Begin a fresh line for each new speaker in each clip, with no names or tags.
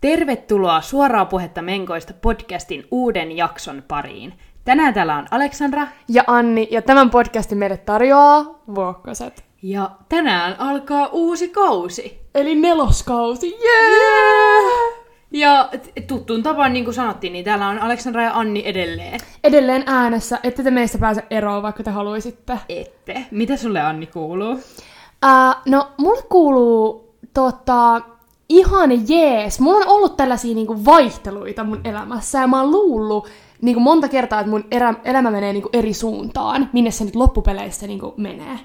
Tervetuloa Suoraa puhetta Menkoista podcastin uuden jakson pariin. Tänään täällä on Aleksandra.
Ja Anni, ja tämän podcastin meille tarjoaa Vuokkoset.
Ja tänään alkaa uusi kausi.
Eli neloskausi, yeah!
Ja t- tuttuun tapaan, niin kuin sanottiin, niin täällä on Aleksandra ja Anni edelleen.
Edelleen äänessä, ette te meistä pääse eroon, vaikka te haluaisitte.
Ette. Mitä sulle Anni kuuluu?
Uh, no, mulle kuuluu tota, ihan jees. Mulla on ollut tällaisia niinku vaihteluita mun elämässä, ja mä oon luullut niinku monta kertaa, että mun erä, elämä menee niinku eri suuntaan, minne se nyt loppupeleissä niinku menee.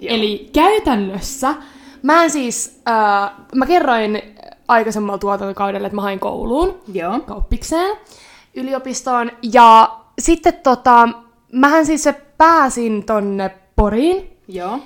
Joo.
Eli käytännössä, mä en siis, uh, mä kerroin aikaisemmalla tuotantokaudella, että mä hain kouluun,
Joo.
kauppikseen, yliopistoon, ja sitten tota, mähän siis se pääsin tonne Poriin,
Joo.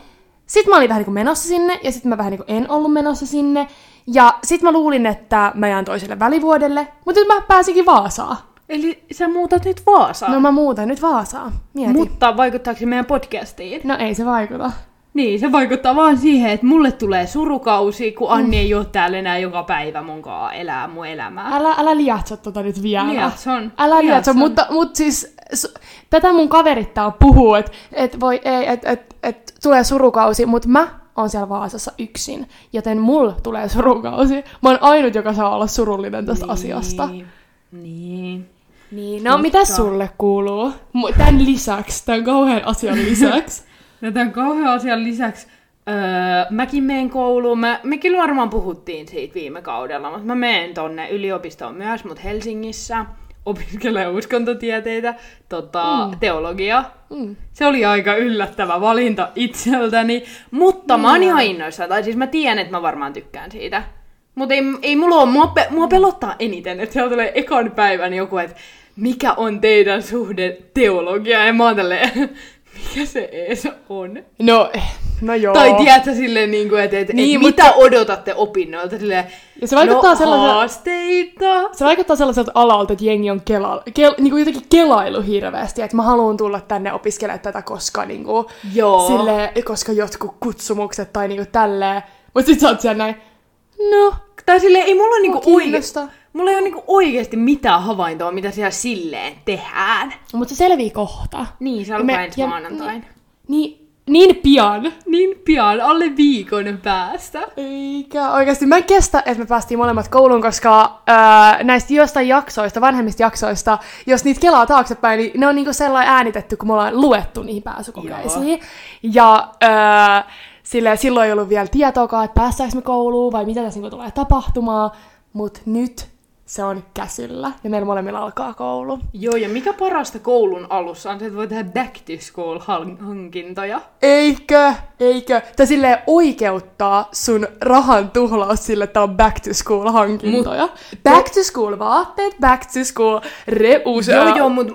sitten mä olin vähän niin kuin menossa sinne, ja sitten mä vähän niin kuin en ollut menossa sinne. Ja sitten mä luulin, että mä jään toiselle välivuodelle, mutta nyt mä pääsinkin Vaasaan.
Eli sä muutat nyt Vaasaan.
No mä muutan nyt Vaasaan. Mieti. Mut...
Mutta vaikuttaako se meidän podcastiin?
No ei se vaikuta.
Niin, se vaikuttaa vaan siihen, että mulle tulee surukausi, kun Anni ei ole täällä enää joka päivä munkaan elää mun elämää.
Älä, älä liatso tota nyt vielä.
Liatson.
Älä liatso,
Liatson.
mutta, mutta siis s- tätä mun kaverit täällä puhuu, että et voi ei, että et, et, tulee surukausi, mutta mä oon siellä Vaasassa yksin, joten mulla tulee surukausi. Mä oon ainut, joka saa olla surullinen tästä asiasta.
Niin.
Niin, no mitä sulle kuuluu? Tän lisäksi, tän kauhean asian lisäksi.
No tämän kauhean asian lisäksi öö, mäkin menen kouluun. Mä, mekin varmaan puhuttiin siitä viime kaudella, mutta mä menen tonne yliopistoon myös, mutta Helsingissä opiskelee uskontotieteitä, tota, mm. teologia.
Mm.
Se oli aika yllättävä valinta itseltäni, mutta mä oon ihan innoissaan. Tai siis mä tiedän, että mä varmaan tykkään siitä. Mutta ei, ei mulla ole, mua, pe, mua pelottaa eniten, että siellä tulee ekan päivän joku, että mikä on teidän suhde teologiaan, ja mä oon tälleen, mikä se ees on?
No, no joo.
Tai tiedätkö silleen, niin kuin, että, että
Niin,
niin,
mutta-
mitä odotatte opinnoilta? Silleen,
Ja se vaikuttaa
no,
sellaiselta-
haasteita.
Se vaikuttaa sellaiselta alalta, että jengi on kela, kel, niin kuin jotenkin kelailu hirveästi, että mä haluan tulla tänne opiskelemaan tätä, koska, niin kuin,
Joo.
sille, koska jotkut kutsumukset tai niin kuin tälleen. Mutta sit sä oot siellä näin, no,
Tai silleen, ei mulla niinku
Mua
oikeasti,
kiinnostaa.
mulla ei ole niinku oikeasti mitään havaintoa, mitä siellä silleen tehdään.
mutta se selvii kohta.
Niin, se alkaa ensi maanantain.
Niin, niin pian.
Niin pian, alle viikon päästä.
Eikä oikeasti. Mä en kestä, että me päästiin molemmat kouluun, koska ää, näistä jostain jaksoista, vanhemmista jaksoista, jos niitä kelaa taaksepäin, niin ne on niinku sellainen äänitetty, kun me ollaan luettu niihin pääsykokeisiin. Ja ää, silleen, silloin ei ollut vielä tietoakaan, että päästäänkö me kouluun vai mitä tässä niinku tulee tapahtumaan. Mutta nyt se on käsillä ja meillä molemmilla alkaa koulu.
Joo, ja mikä parasta koulun alussa on se, että voi tehdä back to school han- hankintoja.
Eikö? Eikö? Tai silleen oikeuttaa sun rahan tuhlaus sille, että on back to school hankintoja. back to school vaatteet, back to school reus,
Joo, joo, mut-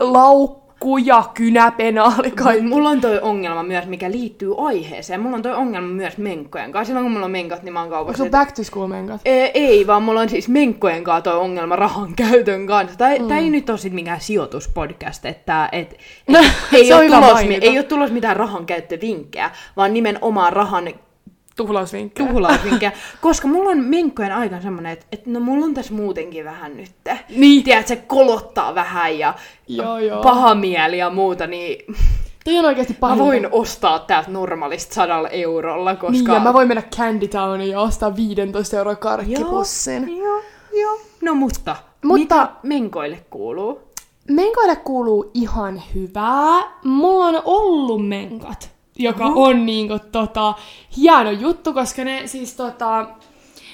laukkuja, kynäpenaali, kaikki.
Mulla on toi ongelma myös, mikä liittyy aiheeseen. Mulla on toi ongelma myös menkkojen kanssa. Silloin kun mulla on menkat, niin mä oon
Onko
kaupassa. että-
back to school menkat?
Ei, ei, vaan mulla on siis menkkojen kanssa toi ongelma rahan käytön kanssa. Tää, mm. ei nyt ole sit mikään sijoituspodcast, että et, et,
No,
ei, ole tulos, ei ole tulos mitään rahan käyttövinkkejä, vaan nimenomaan rahan
Tuhlausvinkkejä.
tuhlausvinkkejä. koska mulla on menkkojen aikana semmonen, että et, no mulla on tässä muutenkin vähän nyt.
Niin.
Tiedät, se kolottaa vähän ja
Joo, joo.
paha mieli ja muuta, niin
Toi on oikeasti
mä
pahinta.
voin ostaa täältä normaalista sadalla eurolla, koska...
Niin, ja mä voin mennä Candy Towniin ja ostaa 15 euroa karkkipussin.
Joo, joo. No mutta,
Mutta-
mitä menkoille kuuluu?
Menkoille kuuluu ihan hyvää. Mulla on ollut menkat, joka
Oho.
on niinku tota, hieno juttu, koska ne siis tota...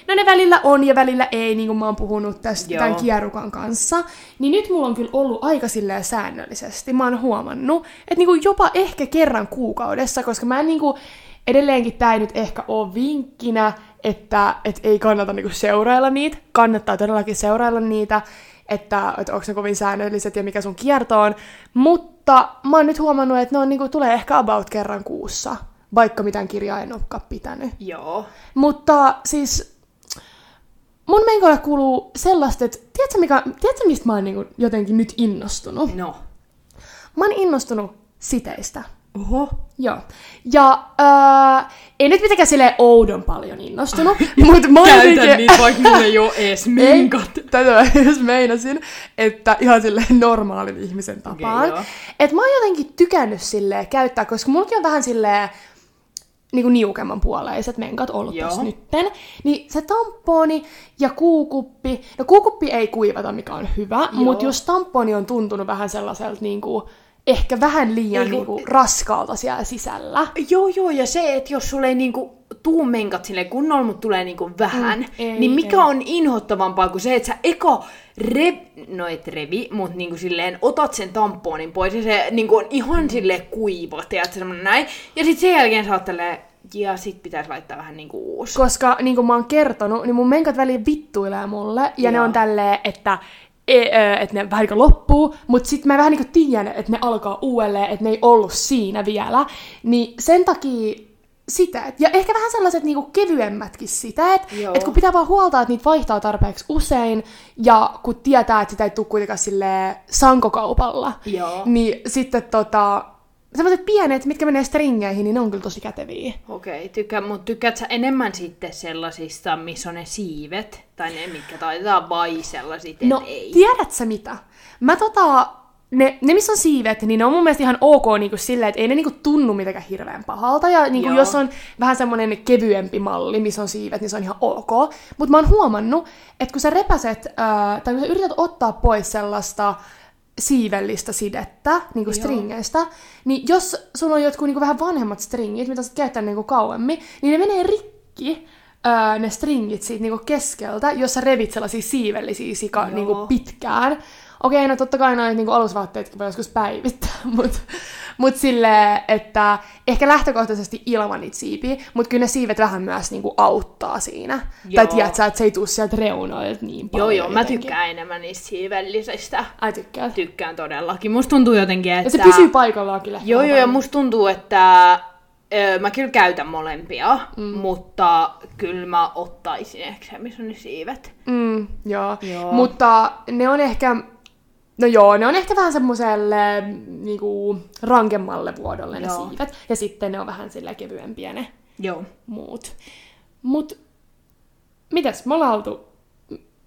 No ne välillä on ja välillä ei, niin kuin mä oon puhunut tästä
Joo.
tämän kierukan kanssa. Niin nyt mulla on kyllä ollut aika silleen säännöllisesti. Mä oon huomannut, että niinku jopa ehkä kerran kuukaudessa, koska mä en niinku... Edelleenkin tää ei nyt ehkä ole vinkkinä, että et ei kannata niinku seurailla niitä. Kannattaa todellakin seurailla niitä, että, että onko ne kovin säännölliset ja mikä sun kierto on. Mutta mä oon nyt huomannut, että ne on, niinku, tulee ehkä about kerran kuussa, vaikka mitään kirjaa en olekaan pitänyt.
Joo.
Mutta siis mun menkoille kuuluu sellaista, että tiedätkö, mikä, tiedätkö mistä mä oon niinku jotenkin nyt innostunut?
No.
Mä oon innostunut siteistä.
Oho.
Joo. Ja äh, ei nyt mitenkään silleen oudon paljon innostunut, mutta mä
Käytän
jotenkin-
niitä, vaikka mulla ei oo ees minkat.
Tätä mä edes meinasin, että ihan silleen normaalin ihmisen tapaan.
joo.
et mä oon jotenkin tykännyt silleen käyttää, koska mullakin on vähän silleen niinku niukemman puoleiset menkat ollut
Joo.
tässä nytten. Niin se tamponi ja kuukuppi, no kuukuppi ei kuivata, mikä on hyvä, mutta jos tamponi on tuntunut vähän sellaiselta niinku, ehkä vähän liian
kun-
niinku raskaalta siellä sisällä.
Joo, joo, ja se, että jos sulle ei niinku tuu menkat silleen kunnolla, mutta tulee niinku vähän,
Mm, ei,
niin mikä
ei.
on inhottavampaa kuin se, että sä eka rev, no et revi, mutta niinku silleen otat sen tamponin pois ja se niinku on ihan silleen kuiva, tiedätkö, semmonen näin. Ja sit sen jälkeen sä oot tälleen, ja sit pitäisi laittaa vähän niinku uusi.
Koska niin kuin mä oon kertonut, niin mun menkat väliin vittuilee mulle, ja ne
Joo.
on tälleen, että että ne vähän niin loppuu, mutta sitten mä vähän niin tiedän, että ne alkaa uudelleen, että ne ei ollut siinä vielä. Niin sen takia sitä, et- ja ehkä vähän sellaiset niinku kevyemmätkin sitä, että et kun pitää vaan huoltaa, että niitä vaihtaa tarpeeksi usein, ja kun tietää, että sitä ei tule kuitenkaan sankokaupalla,
Joo.
niin sitten tota, sellaiset pienet, mitkä menee stringeihin, niin ne on kyllä tosi käteviä.
Okei, tykkää, mutta tykkäät sä enemmän sitten sellaisista, missä on ne siivet, tai ne, mitkä taitetaan vai sellaiset,
No,
ei.
tiedät sä mitä? Mä tota, ne, ne missä on siivet, niin ne on mun mielestä ihan ok niinku silleen, että ei ne niinku tunnu mitenkään hirveän pahalta. Ja niinku
Joo.
jos on vähän semmonen kevyempi malli, missä on siivet, niin se on ihan ok. Mutta mä oon huomannut, että kun sä repäset, ää, tai kun sä yrität ottaa pois sellaista siivellistä sidettä, niinku stringeistä, niin jos sulla on jotkut niinku vähän vanhemmat stringit, mitä sä oot käyttänyt niinku kauemmin, niin ne menee rikki, öö, ne stringit siitä niinku keskeltä, jos sä revit sellaisia siivellisiä sika
Joo.
niinku pitkään. Okei, no totta kai noita niinku alusvaatteetkin voi joskus päivittää, mutta mut silleen, että ehkä lähtökohtaisesti ilman niitä siipiä, mutta kyllä ne siivet vähän myös niinku auttaa siinä.
Joo.
Tai tiedät sä, että se ei tuu sieltä reunoilta niin
Joo,
paljon
joo, mä
jotenkin.
tykkään enemmän niistä siivellisistä.
Ai tykkää.
Tykkään todellakin. Musta tuntuu jotenkin, että...
Ja se pysyy paikallaan kyllä.
Joo, joo, ja musta tuntuu, että mä kyllä käytän molempia, mm. mutta kyllä mä ottaisin ehkä se, missä on ne siivet.
Mm, joo.
Joo.
Mutta ne on ehkä, no joo, ne on ehkä vähän semmoiselle niinku, rankemmalle vuodolle ne
Joo.
siivet. Ja sitten ne on vähän sillä kevyempiä ne
Joo.
muut. Mut, mitäs, me ollaan oltu,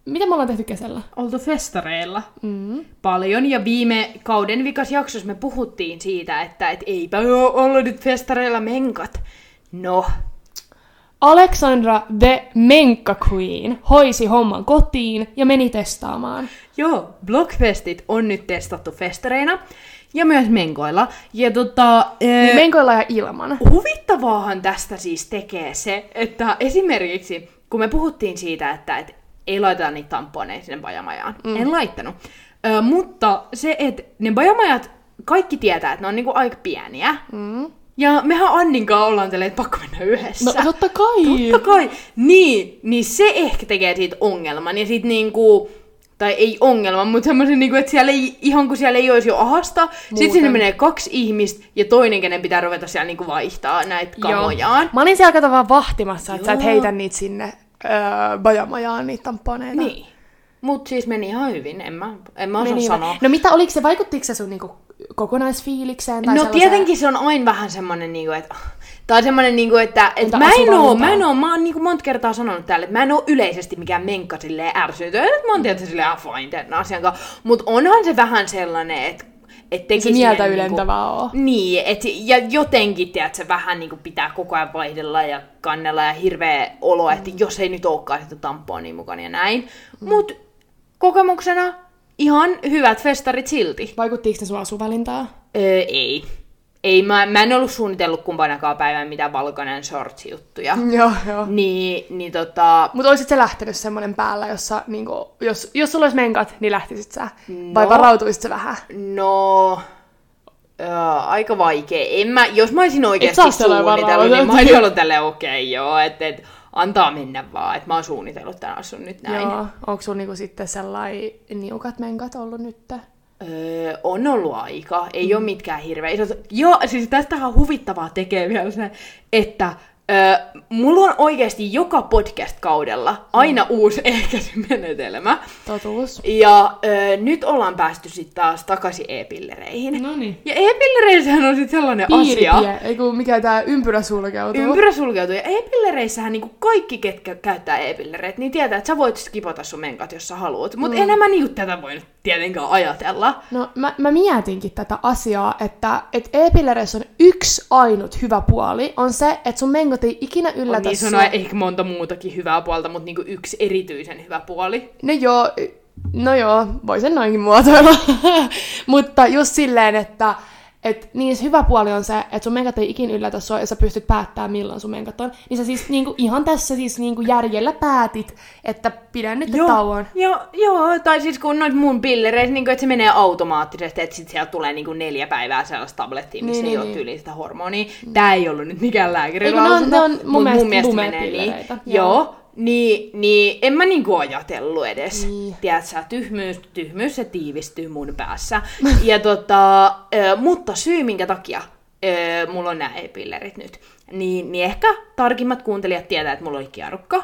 mitä me ollaan tehty kesällä?
Oltu festareilla
Mm.
paljon, ja viime kauden vikas jaksossa me puhuttiin siitä, että et eipä oo ollut nyt festareilla menkat. No,
Alexandra the Menka Queen hoisi homman kotiin ja meni testaamaan.
Joo, Blockfestit on nyt testattu festareina ja myös menkoilla. Ja tota,
Niin
ee,
menkoilla ja ilman.
huvittavaahan tästä siis tekee se, että esimerkiksi kun me puhuttiin siitä, että et ei laiteta niitä tamponeja sinne bajamajaan. Mm. En laittanut. Ö, mutta se, että ne bajamajat, kaikki tietää, että ne on niinku aika pieniä.
Mm.
Ja mehän Anninkaan ollaan tälleen, että pakko mennä yhdessä.
No totta kai.
Totta kai. Niin, niin se ehkä tekee siitä ongelman. Ja sit niinku, tai ei ongelman, mutta semmoisen, niinku, että siellä ei, ihan kun siellä ei olisi jo ahasta, sit sinne menee kaksi ihmistä ja toinen, kenen pitää ruveta siellä niinku vaihtaa näitä kamojaan.
Mä olin siellä kato vaan vahtimassa, että sä et
Joo.
heitä niitä sinne öö, bajamajaan, niitä tamponeita.
Niin. Mut siis meni ihan hyvin, en mä, en mä osaa
Meni
sanoa.
No mitä, oliko se, vaikuttiko se sun niinku kokonaisfiilikseen? Tai
No
sellaiseen-
tietenkin se on aina vähän semmonen niinku, että... Tai semmonen niinku, että et
Entä
mä en oo, mä en oo, mä oon niinku monta kertaa sanonut täällä, että mä en oo yleisesti mikään menkka silleen ärsytynyt, että mä oon tietysti silleen ah, fine tämän asian kanssa, mut onhan se vähän sellainen, että et teki
Se mieltä
siihen
ylentävää oo.
Niin, et, ja jotenkin, tiedät, se vähän niinku pitää koko ajan vaihdella ja kannella ja hirveä olo, että jos ei nyt olekaan sitä tamponia mukana ja näin. Mm. Mut kokemuksena ihan hyvät festarit silti.
Vaikuttiko ne sun asuvalintaa?
Öö, ei. Ei, mä, mä en ollut suunnitellut kumpanakaan päivänä mitään valkoinen shorts-juttuja.
Joo, joo.
Niin, niin tota...
Mutta olisit sä lähtenyt semmonen päällä, jossa niinku, jos, jos sulla olisi menkat, niin lähtisit sä? Vai
No.
varautuisit sä vähän?
No... Öö, aika vaikea. En mä, jos mä olisin oikeasti suunnitellut, niin mä olisin ollut tälleen okei, okay, joo, että et, antaa mennä vaan, että mä oon suunnitellut tän asun nyt näin.
Joo. Onko sulla niinku sitten sellainen niukat menkat ollut nyt?
Öö, on ollut aika, ei mm. ole mitkään hirveä isot. Joo, siis tästähän on huvittavaa tekee vielä se, että Öö, mulla on oikeasti joka podcast-kaudella aina uusi ehkäisymenetelmä.
Totuus.
Ja öö, nyt ollaan päästy sitten taas takaisin e-pillereihin.
No niin.
Ja e-pillereissähän on sitten sellainen asia.
Piiripie, ei kun mikä tää ympyrä sulkeutuu.
Ympyrä sulkeutuu. Ja e-pillereissähän niinku kaikki, ketkä käyttää e-pillereitä, niin tietää, että sä voit skipata sun menkat, jos sä haluat. Mutta mm. enää mä niinku tätä voinut tietenkään ajatella.
No mä, mä mietinkin tätä asiaa, että et e-pillereissä on yksi ainut hyvä puoli, on se, että sun mengot ei ikinä
On
yllätä
niin
sua.
sanoa ehkä monta muutakin hyvää puolta, mutta niinku yksi erityisen hyvä puoli.
No joo, no joo, voi sen noinkin muotoilla. Mutta just silleen, että et niin se hyvä puoli on se, että sun menkat ei ikin yllätä sua ja sä pystyt päättämään milloin sun menkat on. Niin sä siis niinku, ihan tässä siis niinku järjellä päätit, että pidän nyt tauon.
Joo, joo, tai siis kun noit mun pillereissä, niin että se menee automaattisesti, että sit sieltä tulee niin neljä päivää sellaista tablettia, missä
Niin,
ei
niin,
ole
niin.
tyyliin sitä hormonia. Tää ei ollut nyt mikään lääkärin lausunto,
on mun
mut
mielestä
menee niin.
joo.
Joo, niin, niin en mä niinku ajatellut edes.
Niin.
Tiedätkö, sä, tyhmyys, tyhmyys se tiivistyy mun päässä. ja tota, mutta syy minkä takia mulla on nämä e-pillerit nyt, niin, niin ehkä tarkimmat kuuntelijat tietää, että mulla oli kierrukka.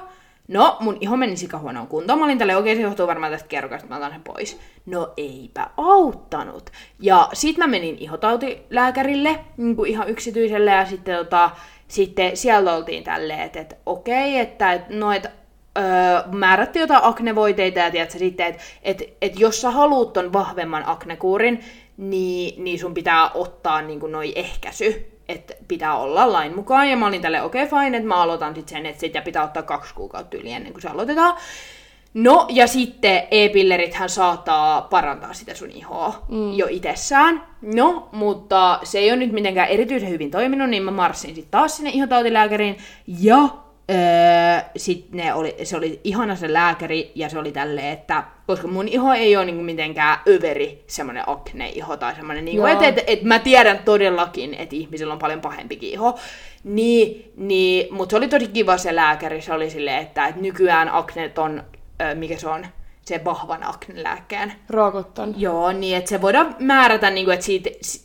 No, mun iho meni sikahuonoon kuntoon. Mä olin tälle oikein, se johtuu varmaan tästä kierrukasta, mä otan sen pois. No eipä auttanut. Ja sit mä menin ihotautilääkärille, niin kuin ihan yksityiselle, ja sitten, tota, sitten siellä oltiin tälleen, että, okei, että, no, että öö, määrättiin jotain aknevoiteita ja tiedätkö, sitten, että että että jos sä haluut ton vahvemman aknekuurin, niin, niin sun pitää ottaa niin kuin noi ehkäisy, että pitää olla lain mukaan. Ja mä olin tälle okei okay, fine, että mä aloitan sitten sen, että sitä pitää ottaa kaksi kuukautta yli ennen kuin se aloitetaan. No, ja sitten e-pillerithän saattaa parantaa sitä sun ihoa mm. jo itsessään. No, mutta se ei ole nyt mitenkään erityisen hyvin toiminut, niin mä marssin sitten taas sinne ihotautilääkäriin. Ja öö, sitten ne oli, se oli ihana se lääkäri, ja se oli tälleen, että koska mun iho ei ole niinku mitenkään överi semmoinen akne-iho tai semmoinen, niinku, että et, et mä tiedän todellakin, että ihmisillä on paljon pahempikin iho. Niin, niin, mutta se oli tosi kiva se lääkäri, se oli silleen, että, että nykyään aknet on, mikä se on, se vahvan aknelääkkeen.
Rookuttan.
Joo, niin että se voidaan määrätä, niin kuin, että siitä, s-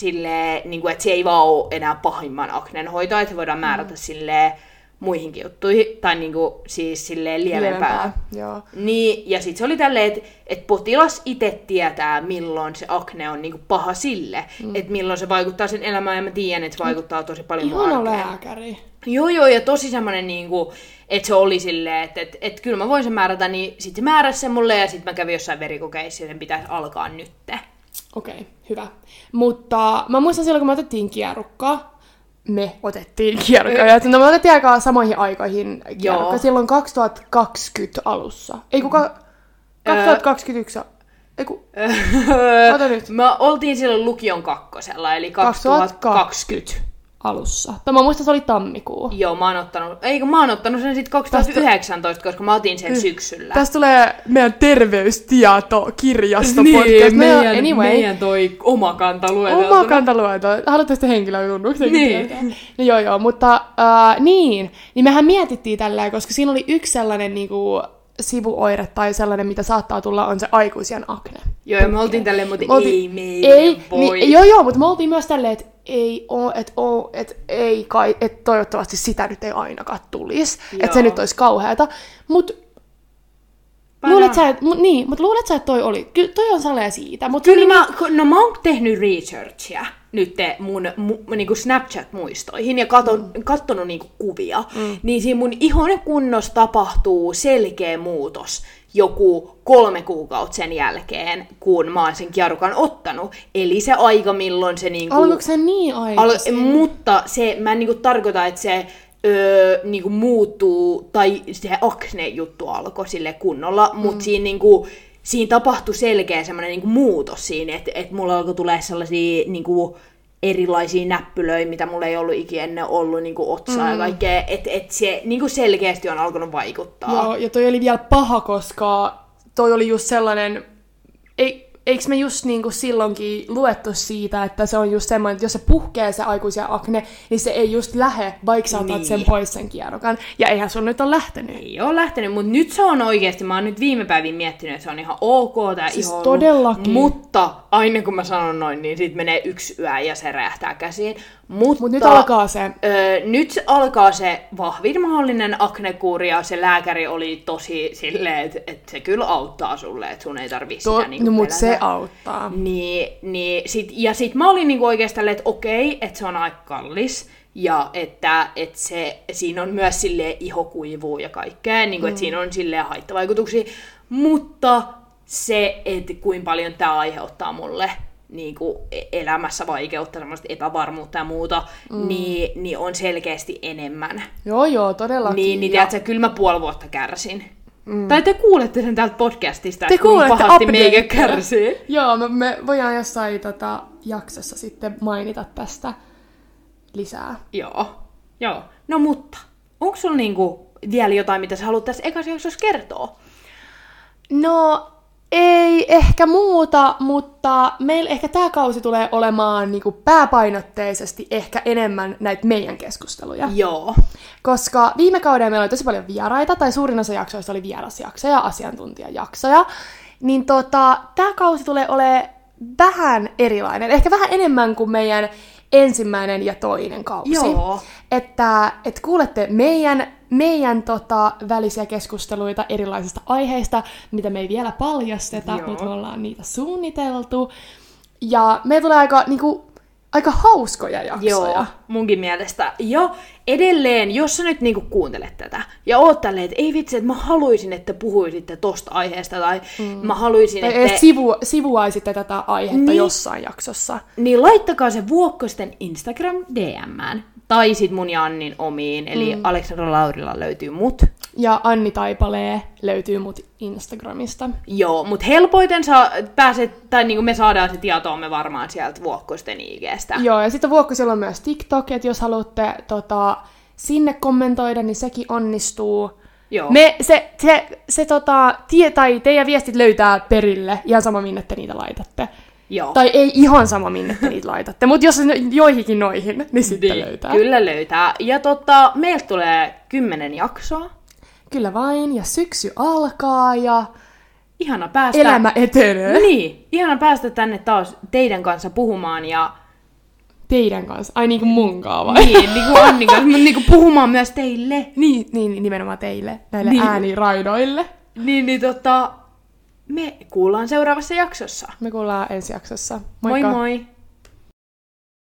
silleen, niin kuin, että se ei vaan ole enää pahimman aknen hoitoa, että se voidaan määrätä mm. silleen muihinkin juttuihin, tai niin kuin, siis silleen lievempää.
Lievempää, joo.
Niin, ja sitten se oli tälleen, että et potilas itse tietää, milloin se akne on niinku paha sille, mm. että milloin se vaikuttaa sen elämään, ja mä tiedän, että se vaikuttaa tosi paljon
Ihana lääkäri.
Joo, joo, ja tosi semmonen niinku, että se oli silleen, että et, et, kyllä mä voin sen määrätä, niin sit se määräsi sen mulle, ja sit mä kävin jossain verikokeissa, ja sen pitäisi alkaa nytte.
Okei, okay, hyvä. Mutta mä muistan silloin, kun me otettiin kierrukkaa, me otettiin kierrukkaa, ja no me otettiin aika samoihin aikoihin kierrukka,
Joo.
silloin 2020 alussa. Ei kuka... 2021. Ei ku... Ota nyt.
Me oltiin silloin lukion kakkosella, eli 2020.
2020 alussa. Tai mä muistan, se oli tammikuu.
Joo, mä oon ottanut, eikö mä oon ottanut sen sitten 2019, koska mä otin sen syksyllä.
Tästä tulee meidän terveystieto kirjasto podcast. No joo,
meidän,
anyway.
meidän toi oma kanta lueteltuna.
Oma kantalueto. Haluatte sitten henkilötunnuksen
Niin.
No joo joo, mutta äh, niin. Niin mehän mietittiin tällä, koska siinä oli yksi sellainen niinku, sivuoire tai sellainen, mitä saattaa tulla, on se aikuisien akne.
Joo, ja me oltiin tälleen, mutta ei meidän
ei,
voi.
Niin, joo joo, mutta me oltiin myös tälleen, että ei oo, että oo, että ei kai, että toivottavasti sitä nyt ei ainakaan tulisi. Että se nyt olisi kauheata. Mutta luulet sä, et, mut, niin, mutta luulet sä, että toi oli, kyllä toi on salee siitä, mutta
Kyllä mä, no mä oon tehnyt researchia nyt mun mu, niinku Snapchat-muistoihin ja katon, mm. kattonut niinku kuvia, mm. niin siinä mun ihon kunnossa tapahtuu selkeä muutos joku kolme kuukautta sen jälkeen, kun mä oon sen kierukan ottanut. Eli se aika, milloin se niinku...
alkoiko se niin aikaisin?
Al- mutta se, mä en niinku tarkoita, että se öö, niinku muuttuu, tai se akne-juttu alkoi sille kunnolla, mm. mutta siinä, niinku, siinä tapahtui selkeä semmoinen niinku muutos siinä, että et mulla alkoi tulee sellaisia niinku, erilaisia näppylöitä, mitä mulla ei ollut ikinä ennen ollut niinku otsaa mm. ja kaikkea, että et se niinku selkeästi on alkanut vaikuttaa.
Joo, ja toi oli vielä paha, koska toi oli just sellainen, ei, eikö me just niinku silloinkin luettu siitä, että se on just semmoinen, että jos se puhkee se aikuisia akne, niin se ei just lähe, vaikka sä otat
Niin.
sen pois sen kierrokan. Ja eihän sun nyt ole lähtenyt.
Ei ole lähtenyt, mutta nyt se on oikeasti, mä oon nyt viime päivin miettinyt, että se on ihan ok tää
Siis
iho
todellakin.
Mutta aina kun mä sanon noin, niin sit menee yksi yö ja se räjähtää käsiin. Mutta
Mut nyt alkaa se.
Öö, nyt alkaa se vahvin mahdollinen aknekuuri ja se lääkäri oli tosi silleen, että et se kyllä auttaa sulle, että sun ei tarvii
To,
sitä niinku
no, mut
pelätä.
se auttaa.
Niin, niin sit, ja sit mä olin niinku oikeastaan, että okei, että se on aika kallis. Ja että, että se, siinä on myös sille ihokuivuu ja kaikkea, niin kuin, että siinä on sille haittavaikutuksia. Mutta se, että kuinka paljon tämä aiheuttaa mulle niin kuin elämässä vaikeutta, semmoista epävarmuutta ja muuta, mm. niin, niin on selkeästi enemmän.
Joo, joo, todellakin.
Niin, niin tiedätkö, kyllä mä puoli vuotta kärsin. Mm. Tai te kuulette sen täältä podcastista,
Te
että kuinka
kuulette
pahasti
updatea.
meikä kärsii.
Joo, me, me voidaan jossain tota, jaksossa sitten mainita tästä lisää.
Joo, joo. No mutta, onko sulla niinku vielä jotain, mitä sä haluat tässä ekassa jaksossa kertoa?
No, ei ehkä muuta, mutta meillä ehkä tämä kausi tulee olemaan niinku pääpainotteisesti ehkä enemmän näitä meidän keskusteluja.
Joo.
Koska viime kaudella meillä oli tosi paljon vieraita, tai suurin osa jaksoista oli vierasjaksoja ja asiantuntijajaksoja. Niin tota, tämä kausi tulee olemaan vähän erilainen, ehkä vähän enemmän kuin meidän ensimmäinen ja toinen kausi.
Joo.
Että, että kuulette meidän, meidän tota, välisiä keskusteluita erilaisista aiheista, mitä me ei vielä paljasteta,
Joo.
mutta me ollaan niitä suunniteltu. Ja me tulee aika, niinku, aika hauskoja jaksoja.
Joo, munkin mielestä. Ja edelleen, jos sä nyt niinku kuuntelet tätä ja oot tälleen, että ei vitsi, että mä haluaisin, että puhuisitte tosta aiheesta, tai mm. mä haluaisin,
Tai
että...
sivu, sivuaisitte tätä aihetta
Niin.
jossain jaksossa.
Niin laittakaa se Vuokkosten Instagram DMään. Tai sit mun ja Annin omiin, eli mm. Aleksandra Laurilla löytyy mut.
Ja Anni Taipalee löytyy mut Instagramista.
Joo, mut helpoiten saa, pääset, tai niinku me saadaan se tietoomme varmaan sieltä Vuokkosten IGstä.
Joo, ja sitten Vuokkosilla on myös TikTok, että jos haluatte tota, sinne kommentoida, niin sekin onnistuu.
Joo.
Me, se, se, se tota, tie, tai teidän viestit löytää perille, ihan sama minne te niitä laitatte.
Joo.
Tai ei ihan sama minne te niitä laitatte, mutta jos joihinkin noihin, niin sitten
Niin,
löytää.
Kyllä löytää. Ja tota, meiltä tulee kymmenen jaksoa.
Kyllä vain, ja syksy alkaa, ja
Ihana päästä...
elämä etenee.
No niin, ihana päästä tänne taas teidän kanssa puhumaan ja...
Teidän kanssa. Ai niin kuin mun kanssa vai?
Niin, niin kuin Annin kanssa, mutta niin puhumaan myös teille.
Niin, niin, nimenomaan teille, näille niin. ääniraidoille.
Niin, niin tota... Me kuullaan seuraavassa jaksossa.
Me kuullaan ensi jaksossa.
Moi
Moikka!
moi!